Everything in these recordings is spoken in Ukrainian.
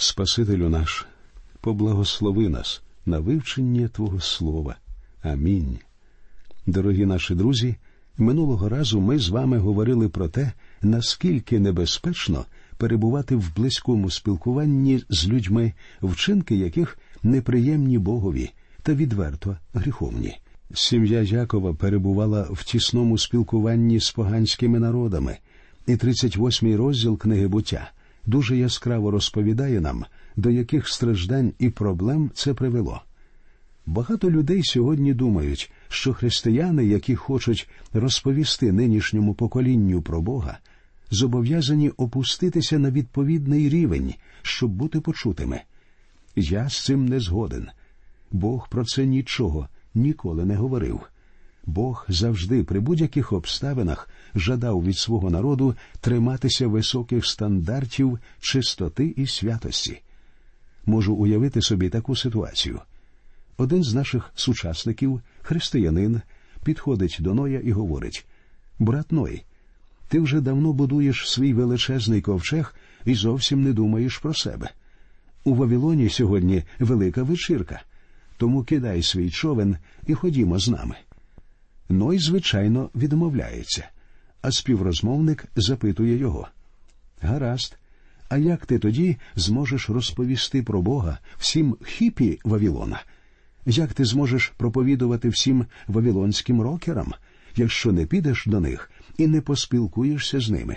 Спасителю наш, поблагослови нас на вивчення Твого Слова. Амінь. Дорогі наші друзі, минулого разу ми з вами говорили про те, наскільки небезпечно перебувати в близькому спілкуванні з людьми, вчинки яких неприємні Богові та відверто гріховні. Сім'я Якова перебувала в тісному спілкуванні з поганськими народами, і 38-й розділ книги буття дуже яскраво розповідає нам, до яких страждань і проблем це привело. Багато людей сьогодні думають, що християни, які хочуть розповісти нинішньому поколінню про Бога, зобов'язані опуститися на відповідний рівень, щоб бути почутими. Я з цим не згоден. Бог про це нічого ніколи не говорив. Бог завжди при будь-яких обставинах жадав від свого народу триматися високих стандартів чистоти і святості. Можу уявити собі таку ситуацію. Один з наших сучасників, християнин, підходить до Ноя і говорить: Брат Ной, ти вже давно будуєш свій величезний ковчег і зовсім не думаєш про себе. У Вавилоні сьогодні велика вечірка, тому кидай свій човен і ходімо з нами. Ной, звичайно, відмовляється, а співрозмовник запитує його Гаразд, а як ти тоді зможеш розповісти про Бога всім хіпі Вавилона? Як ти зможеш проповідувати всім вавилонським рокерам, якщо не підеш до них і не поспілкуєшся з ними?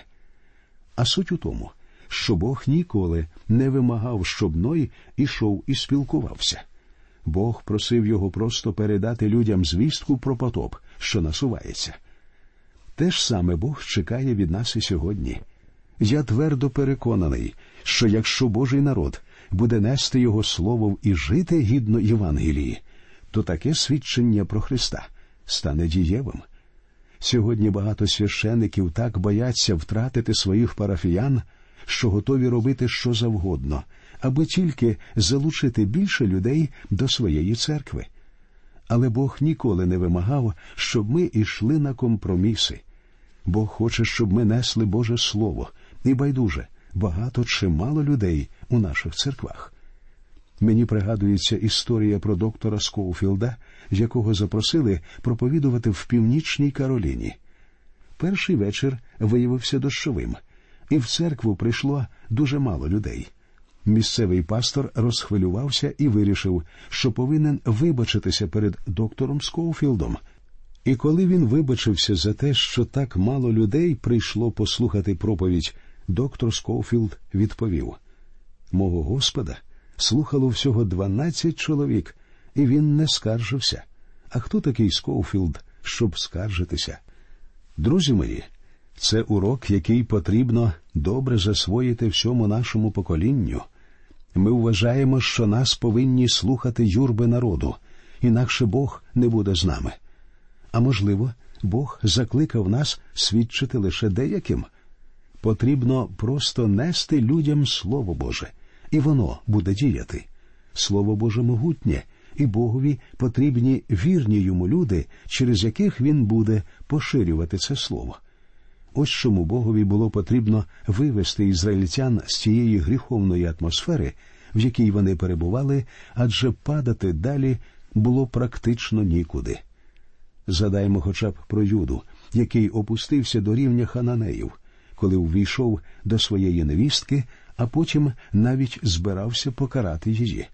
А суть у тому, що Бог ніколи не вимагав, щоб Ной ішов і спілкувався. Бог просив його просто передати людям звістку про потоп, що насувається. Те ж саме Бог чекає від нас і сьогодні. Я твердо переконаний, що якщо Божий народ буде нести Його словом і жити гідно Євангелії, то таке свідчення про Христа стане дієвим. Сьогодні багато священиків так бояться втратити своїх парафіян, що готові робити що завгодно, аби тільки залучити більше людей до своєї церкви. Але Бог ніколи не вимагав, щоб ми йшли на компроміси. Бог хоче, щоб ми несли Боже Слово, і байдуже багато чи мало людей у наших церквах. Мені пригадується історія про доктора Скоуфілда, якого запросили проповідувати в північній Кароліні. Перший вечір виявився дощовим, і в церкву прийшло дуже мало людей. Місцевий пастор розхвилювався і вирішив, що повинен вибачитися перед доктором Скоуфілдом. І коли він вибачився за те, що так мало людей прийшло послухати проповідь, доктор Скоуфілд відповів: Мого Господа слухало всього дванадцять чоловік, і він не скаржився. А хто такий Скоуфілд, щоб скаржитися? Друзі мої, це урок, який потрібно добре засвоїти всьому нашому поколінню. Ми вважаємо, що нас повинні слухати юрби народу, інакше Бог не буде з нами. А можливо, Бог закликав нас свідчити лише деяким. Потрібно просто нести людям Слово Боже, і воно буде діяти. Слово Боже могутнє, і Богові потрібні вірні йому люди, через яких він буде поширювати це слово. Ось чому Богові було потрібно вивести ізраїльтян з тієї гріховної атмосфери, в якій вони перебували, адже падати далі було практично нікуди. Задаймо хоча б про Юду, який опустився до рівня хананеїв, коли увійшов до своєї невістки, а потім навіть збирався покарати її.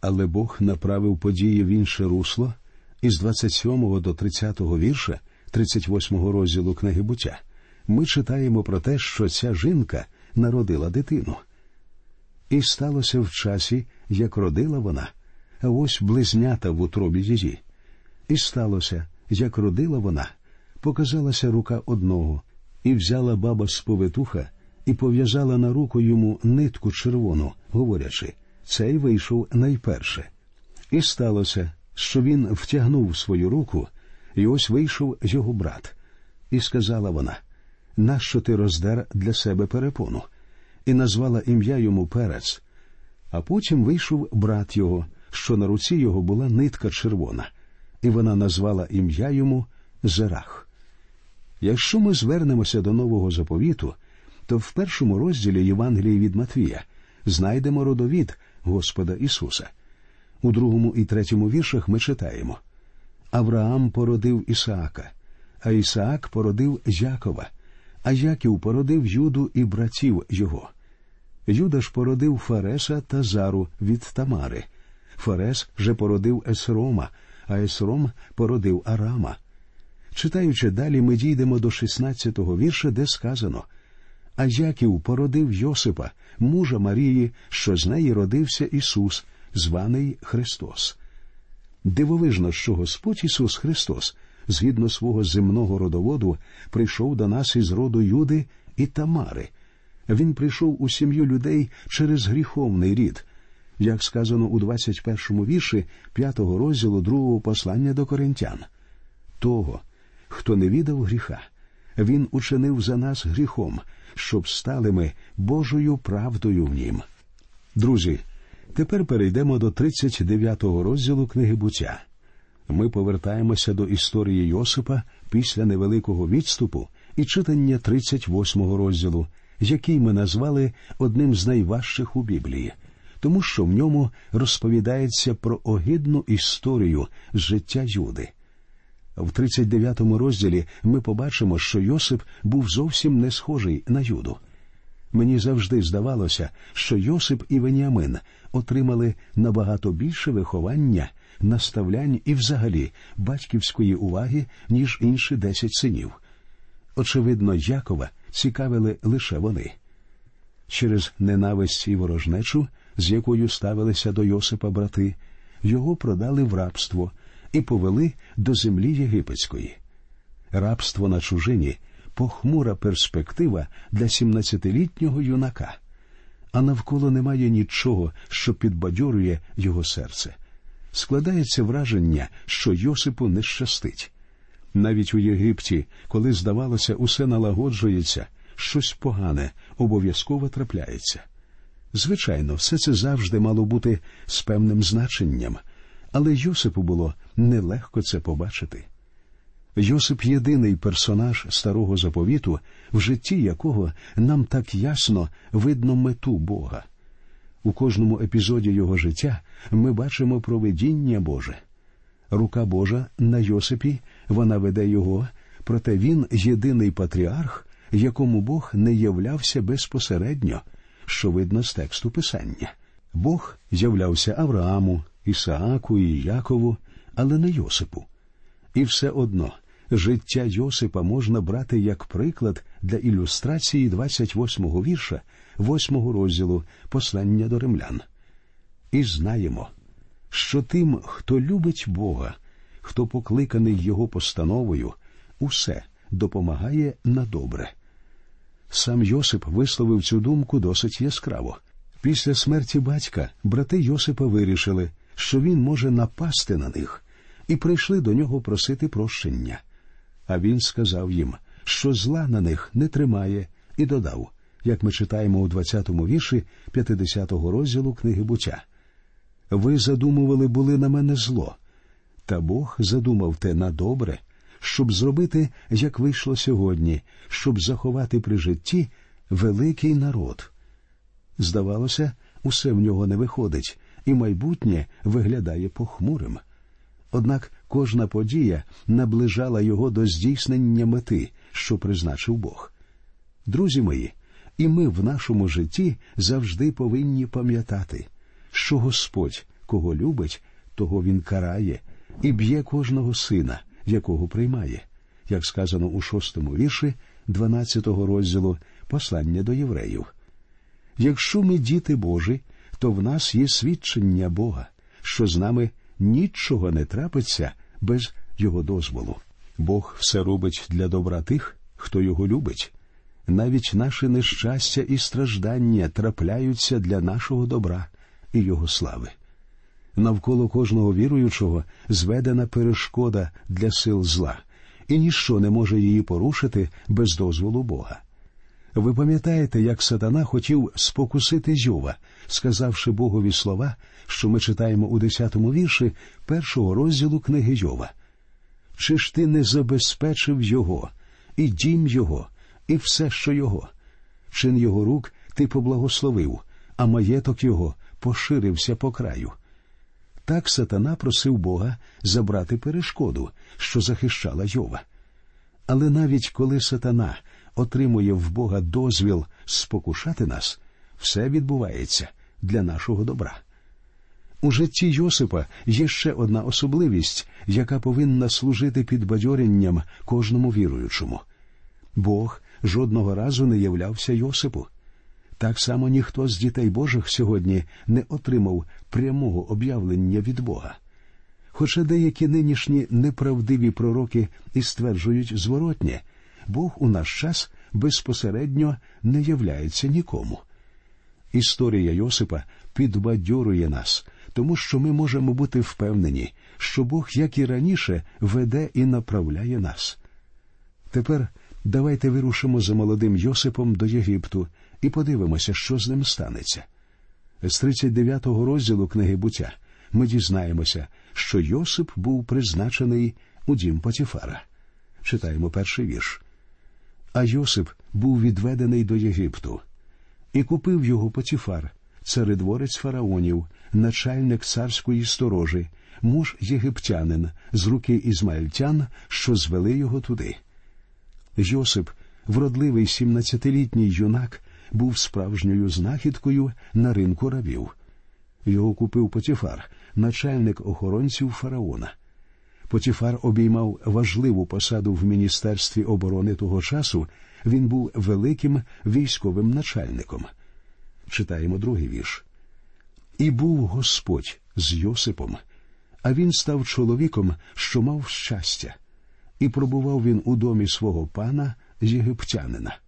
Але Бог направив події в інше русло, і з 27 до 30 вірша 38 розділу книги буття ми читаємо про те, що ця жінка народила дитину. І сталося в часі, як родила вона, а ось близнята в утробі її. І сталося, як родила вона, показалася рука одного, і взяла баба з повитуха і пов'язала на руку йому нитку червону, говорячи цей вийшов найперше. І сталося, що він втягнув свою руку, і ось вийшов його брат. І сказала вона нащо ти роздер для себе перепону, і назвала ім'я йому Перець. А потім вийшов брат його, що на руці його була нитка червона, і вона назвала ім'я йому Зерах. Якщо ми звернемося до нового заповіту, то в першому розділі Євангелії від Матвія знайдемо родовід Господа Ісуса. У другому і третьому віршах ми читаємо Авраам породив Ісаака, а Ісаак породив Якова, а Яків породив Юду і братів його. Юда ж породив Фареса та Зару від Тамари. Фарес же породив Есрома, а Есром породив Арама. Читаючи далі, ми дійдемо до 16-го вірша, де сказано А Яків породив Йосипа, мужа Марії, що з неї родився Ісус, званий Христос. Дивовижно, що Господь Ісус Христос, згідно свого земного родоводу, прийшов до нас із роду Юди і Тамари. Він прийшов у сім'ю людей через гріховний рід, як сказано у 21-му вірші 5-го розділу другого послання до коринтян. Того, хто не відав гріха, він учинив за нас гріхом, щоб стали ми Божою правдою в нім. Друзі, тепер перейдемо до 39-го розділу книги буття. Ми повертаємося до історії Йосипа після невеликого відступу і читання 38-го розділу, який ми назвали одним з найважчих у Біблії, тому що в ньому розповідається про огидну історію життя Юди. В 39-му розділі ми побачимо, що Йосип був зовсім не схожий на Юду. Мені завжди здавалося, що Йосип і Веніамин отримали набагато більше виховання, наставлянь і, взагалі, батьківської уваги, ніж інші десять синів. Очевидно, Якова цікавили лише вони. Через ненависть і ворожнечу, з якою ставилися до Йосипа брати, його продали в рабство і повели до землі єгипетської. Рабство на чужині похмура перспектива для 17-літнього юнака, а навколо немає нічого, що підбадьорює його серце. Складається враження, що Йосипу не щастить. Навіть у Єгипті, коли, здавалося, усе налагоджується, щось погане обов'язково трапляється. Звичайно, все це завжди мало бути з певним значенням, але Йосипу було нелегко це побачити. Йосип єдиний персонаж старого заповіту, в житті якого нам так ясно видно мету Бога. У кожному епізоді його життя ми бачимо проведіння Боже. Рука Божа на Йосипі, вона веде його, проте він єдиний патріарх, якому Бог не являвся безпосередньо, що видно з тексту Писання. Бог являвся Аврааму, Ісааку і Якову, але не Йосипу. І все одно життя Йосипа можна брати як приклад для ілюстрації 28-го вірша, 8-го розділу послання до римлян. І знаємо, що тим, хто любить Бога, хто покликаний Його постановою, усе допомагає на добре. Сам Йосип висловив цю думку досить яскраво. Після смерті батька брати Йосипа вирішили, що він може напасти на них, і прийшли до нього просити прощення. А він сказав їм, що зла на них не тримає, і додав, як ми читаємо у 20-му вірші 50-го розділу книги буття. Ви задумували були на мене зло, та Бог задумав те на добре, щоб зробити, як вийшло сьогодні, щоб заховати при житті великий народ. Здавалося, усе в нього не виходить, і майбутнє виглядає похмурим. Однак кожна подія наближала його до здійснення мети, що призначив Бог. Друзі мої, і ми в нашому житті завжди повинні пам'ятати, що Господь, кого любить, того він карає і б'є кожного сина, якого приймає, як сказано у шостому вірші 12-го розділу послання до євреїв. Якщо ми діти Божі, то в нас є свідчення Бога, що з нами нічого не трапиться без Його дозволу. Бог все робить для добра тих, хто його любить. Навіть наші нещастя і страждання трапляються для нашого добра і Його слави. Навколо кожного віруючого зведена перешкода для сил зла, і ніщо не може її порушити без дозволу Бога. Ви пам'ятаєте, як сатана хотів спокусити Йова, сказавши Богові слова, що ми читаємо у 10-му вірші першого розділу книги Йова. Чи ж ти не забезпечив його, і дім його, і все, що його? Чин його рук ти поблагословив, а маєток його поширився по краю. Так сатана просив Бога забрати перешкоду, що захищала Йова. Але навіть коли сатана отримує в Бога дозвіл спокушати нас, все відбувається для нашого добра. У житті Йосипа є ще одна особливість, яка повинна служити підбадьоренням кожному віруючому. Бог жодного разу не являвся Йосипу. Так само ніхто з дітей Божих сьогодні не отримав прямого об'явлення від Бога. Хоча деякі нинішні неправдиві пророки і стверджують зворотнє, Бог у наш час безпосередньо не являється нікому. Історія Йосипа підбадьорує нас, тому що ми можемо бути впевнені, що Бог, як і раніше, веде і направляє нас. Тепер давайте вирушимо за молодим Йосипом до Єгипту і подивимося, що з ним станеться. З 39-го розділу книги буття ми дізнаємося, що Йосип був призначений у дім Потіфара. Читаємо перший вірш. А Йосип був відведений до Єгипту, і купив його Потіфар, царедворець фараонів, начальник царської сторожі, муж єгиптянин з руки ізмаїльтян, що звели його туди. Йосип, вродливий сімнадцятилітній юнак, був справжньою знахідкою на ринку рабів. Його купив Потіфар, начальник охоронців фараона. Потіфар обіймав важливу посаду в міністерстві оборони того часу. Він був великим військовим начальником. Читаємо другий вірш. І був Господь з Йосипом, а він став чоловіком, що мав щастя, і пробував він у домі свого пана єгиптянина.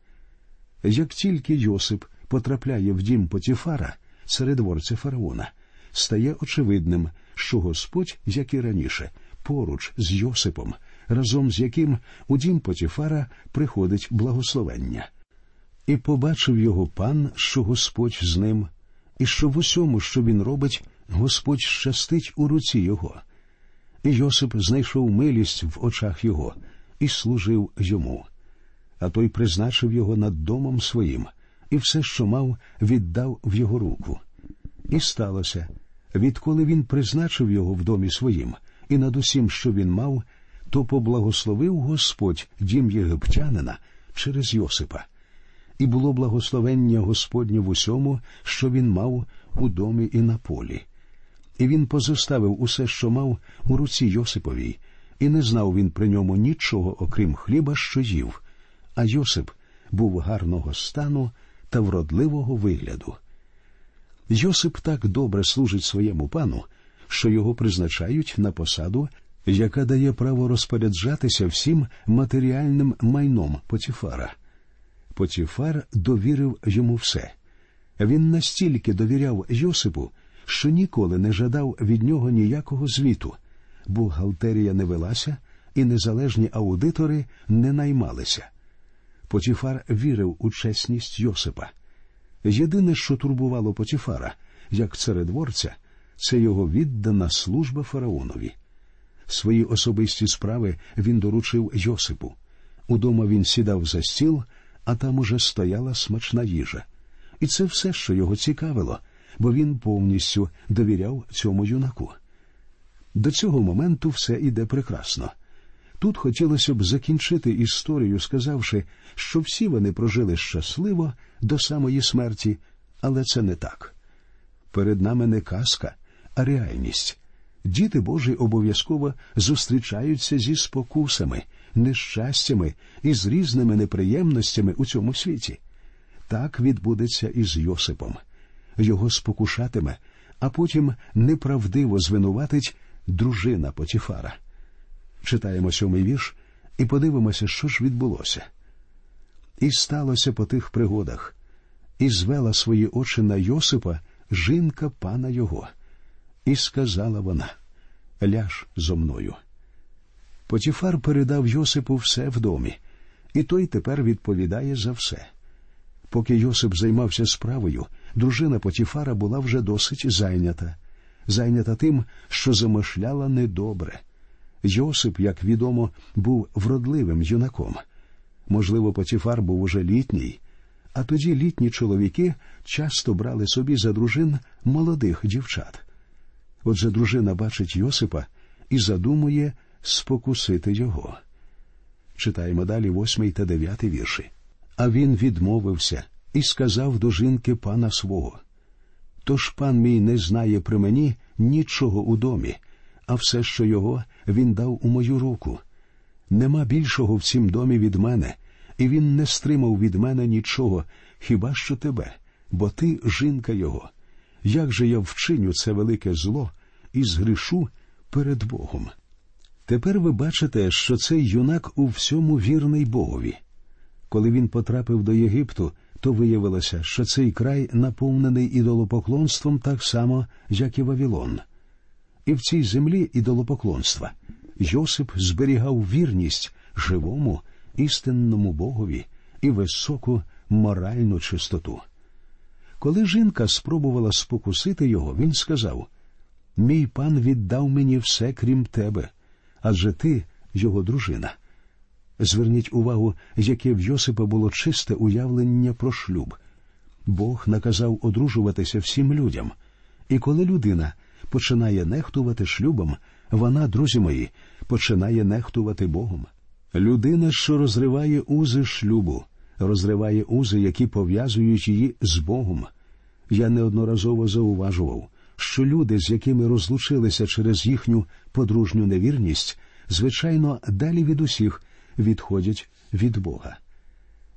Як тільки Йосип потрапляє в дім Потіфара, середворця фараона, стає очевидним, що Господь, як і раніше, поруч з Йосипом, разом з яким у дім Потіфара приходить благословення. І побачив його пан, що Господь з ним, і що в усьому, що він робить, Господь щастить у руці його. І Йосип знайшов милість в очах його і служив йому. А той призначив його над домом своїм, і все, що мав, віддав в його руку. І сталося, відколи він призначив його в домі своїм, і над усім, що він мав, то поблагословив Господь дім єгиптянина через Йосипа і було благословення Господнє в усьому, що він мав у домі і на полі. І він позоставив усе, що мав у руці Йосиповій, і не знав він при ньому нічого, окрім хліба, що їв. А Йосип був гарного стану та вродливого вигляду. Йосип так добре служить своєму пану, що його призначають на посаду, яка дає право розпоряджатися всім матеріальним майном Потіфара – Потіфар довірив йому все. Він настільки довіряв Йосипу, що ніколи не жадав від нього ніякого звіту. Бухгалтерія не велася, і незалежні аудитори не наймалися. Потіфар вірив у чесність Йосипа. Єдине, що турбувало Потіфара, як царедворця, це його віддана служба фараонові. Свої особисті справи він доручив Йосипу. Удома він сідав за стіл а там уже стояла смачна їжа. І це все, що його цікавило, бо він повністю довіряв цьому юнаку. До цього моменту все іде прекрасно. Тут хотілося б закінчити історію, сказавши, що всі вони прожили щасливо до самої смерті, але це не так. Перед нами не казка, реальність. Діти Божі обов'язково зустрічаються зі спокусами, нещастями і з різними неприємностями у цьому світі. Так відбудеться і з Йосипом. Його спокушатиме, а потім неправдиво звинуватить дружина Потіфара. Читаємо сьомий вірш і подивимося, що ж відбулося. І сталося по тих пригодах, і звела свої очі на Йосипа жінка пана його, і сказала вона Ляж зо мною. Потіфар передав Йосипу все в домі, і той тепер відповідає за все. Поки Йосип займався справою, дружина Потіфара була вже досить зайнята, зайнята тим, що замишляла недобре. Йосип, як відомо, був вродливим юнаком. Можливо, Потіфар був уже літній, А тоді літні чоловіки часто брали собі за дружин молодих дівчат. Отже, дружина бачить Йосипа і задумує спокусити його. Читаємо далі восьмий та дев'ятий вірші. А він відмовився і сказав до жінки пана свого. Тож пан мій не знає при мені нічого у домі, а все, що його, він дав у мою руку. Нема більшого в цім домі від мене, і він не стримав від мене нічого, хіба що тебе, бо ти жінка його. Як же я вчиню це велике зло і згрішу перед Богом? Тепер ви бачите, що цей юнак у всьому вірний Богові. Коли він потрапив до Єгипту, то виявилося, що цей край наповнений ідолопоклонством так само, як і Вавилон. І в цій землі ідолопоклонства Йосип зберігав вірність живому, істинному Богові і високу моральну чистоту. Коли жінка спробувала спокусити його, він сказав Мій пан віддав мені все, крім тебе, адже ти його дружина. Зверніть увагу, яке в Йосипа було чисте уявлення про шлюб. Бог наказав одружуватися всім людям, і коли людина починає нехтувати шлюбом, вона, друзі мої, починає нехтувати Богом. Людина, що розриває узи шлюбу, розриває узи, які пов'язують її з Богом. Я неодноразово зауважував, що люди, з якими розлучилися через їхню подружню невірність, звичайно, далі від усіх відходять від Бога.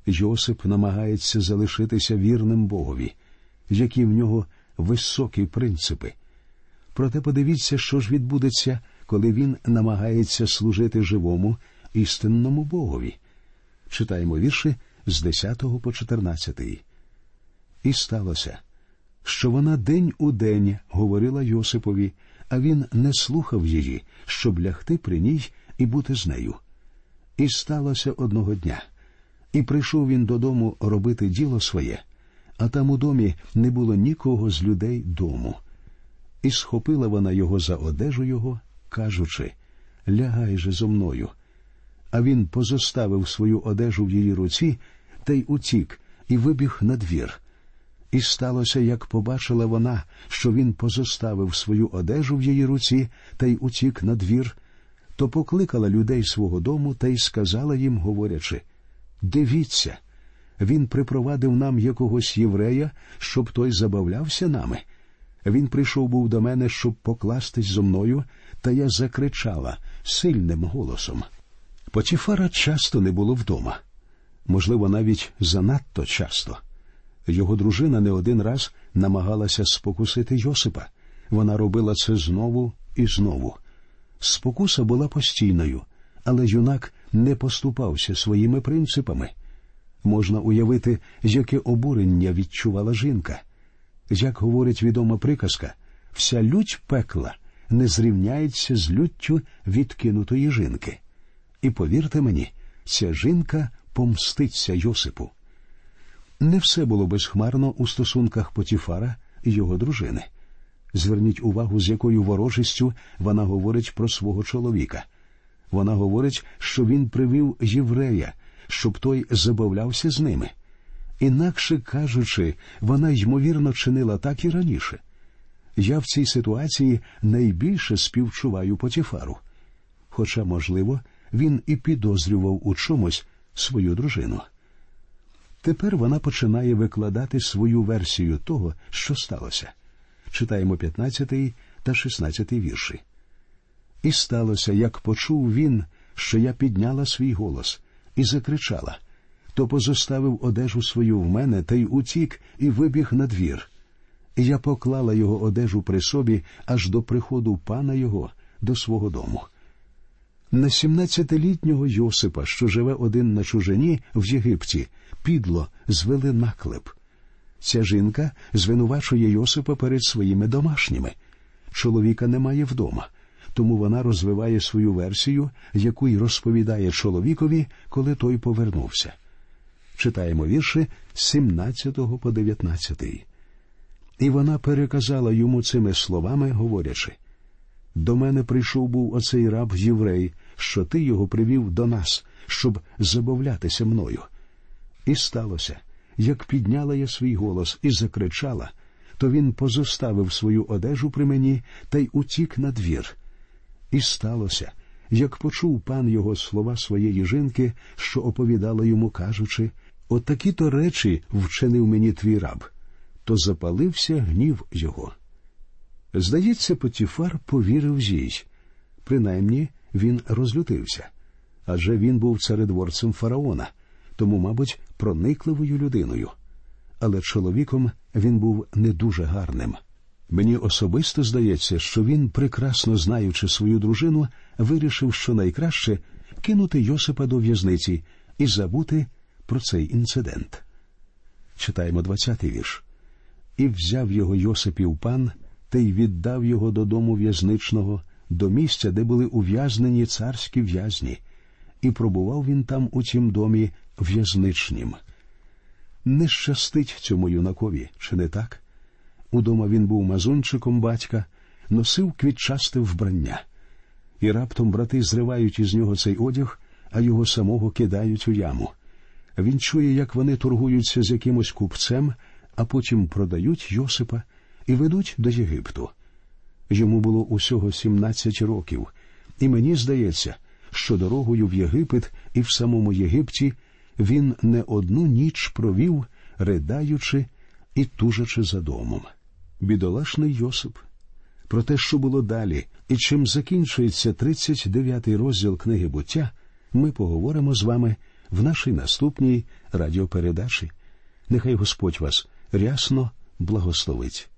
Йосип намагається залишитися вірним Богові, які в нього високі принципи. Проте подивіться, що ж відбудеться, коли він намагається служити живому істинному Богові. Читаємо вірші з 10 по 14. І сталося, що вона день у день говорила Йосипові, а він не слухав її, щоб лягти при ній і бути з нею. І сталося одного дня. І прийшов він додому робити діло своє, а там у домі не було нікого з людей дому. І схопила вона його за одежу його, кажучи Лягай же зо мною. А він позоставив свою одежу в її руці та й утік, і вибіг на двір. І сталося, як побачила вона, що він позоставив свою одежу в її руці та й утік на двір, то покликала людей свого дому та й сказала їм, говорячи Дивіться, він припровадив нам якогось єврея, щоб той забавлявся нами. Він прийшов був до мене, щоб покластись зо мною, та я закричала сильним голосом. Потіфара часто не було вдома, можливо, навіть занадто часто. Його дружина не один раз намагалася спокусити Йосипа. Вона робила це знову і знову. Спокуса була постійною, але юнак не поступався своїми принципами. Можна уявити, яке обурення відчувала жінка. Як говорить відома приказка, вся лють пекла не зрівняється з люттю відкинутої жінки. І повірте мені, ця жінка помститься Йосипу. Не все було безхмарно у стосунках Потіфара і його дружини. Зверніть увагу, з якою ворожістю вона говорить про свого чоловіка. Вона говорить, що він привів єврея, щоб той забавлявся з ними. Інакше кажучи, вона ймовірно чинила так і раніше. Я в цій ситуації найбільше співчуваю Потіфару. Хоча, можливо, він і підозрював у чомусь свою дружину. Тепер вона починає викладати свою версію того, що сталося. Читаємо 15 та 16 вірші. І сталося, як почув він, що я підняла свій голос і закричала то позоставив одежу свою в мене та й утік і вибіг на двір. І я поклала його одежу при собі аж до приходу пана його до свого дому. На сімнадцятилітнього Йосипа, що живе один на чужині в Єгипті, підло звели наклеп. Ця жінка звинувачує Йосипа перед своїми домашніми. Чоловіка немає вдома, тому вона розвиває свою версію, яку й розповідає чоловікові, коли той повернувся. Читаємо вірші з 17 по 19. І вона переказала йому цими словами, говорячи До мене прийшов був оцей раб єврей, що ти його привів до нас, щоб забавлятися мною. І сталося, як підняла я свій голос і закричала, то він позоставив свою одежу при мені та й утік на двір. І сталося, як почув пан його слова своєї жінки, що оповідала йому, кажучи Отакі то речі вчинив мені твій раб, то запалився гнів його. Здається, Потіфар повірив зій. Принаймні він розлютився. Адже він був царедворцем фараона, тому, мабуть, проникливою людиною. Але чоловіком він був не дуже гарним. Мені особисто здається, що він, прекрасно знаючи свою дружину, вирішив, що найкраще кинути Йосипа до в'язниці і забути про цей інцидент. Читаємо двадцятий вірш. І взяв його Йосипів пан та й віддав його додому в'язничного, до місця, де були ув'язнені царські в'язні, і пробував він там у тім домі в'язничнім. Не щастить цьому юнакові, чи не так? Удома він був мазунчиком батька, носив квітчасте вбрання. І раптом брати зривають із нього цей одяг, а його самого кидають у яму. Він чує, як вони торгуються з якимось купцем, а потім продають Йосипа і ведуть до Єгипту. Йому було усього 17 років, і мені здається, що дорогою в Єгипет і в самому Єгипті він не одну ніч провів, ридаючи і тужачи за домом. Бідолашний Йосип. Про те, що було далі, і чим закінчується 39-й розділ книги буття, ми поговоримо з вами в нашій наступній радіопередачі. Нехай Господь вас рясно благословить.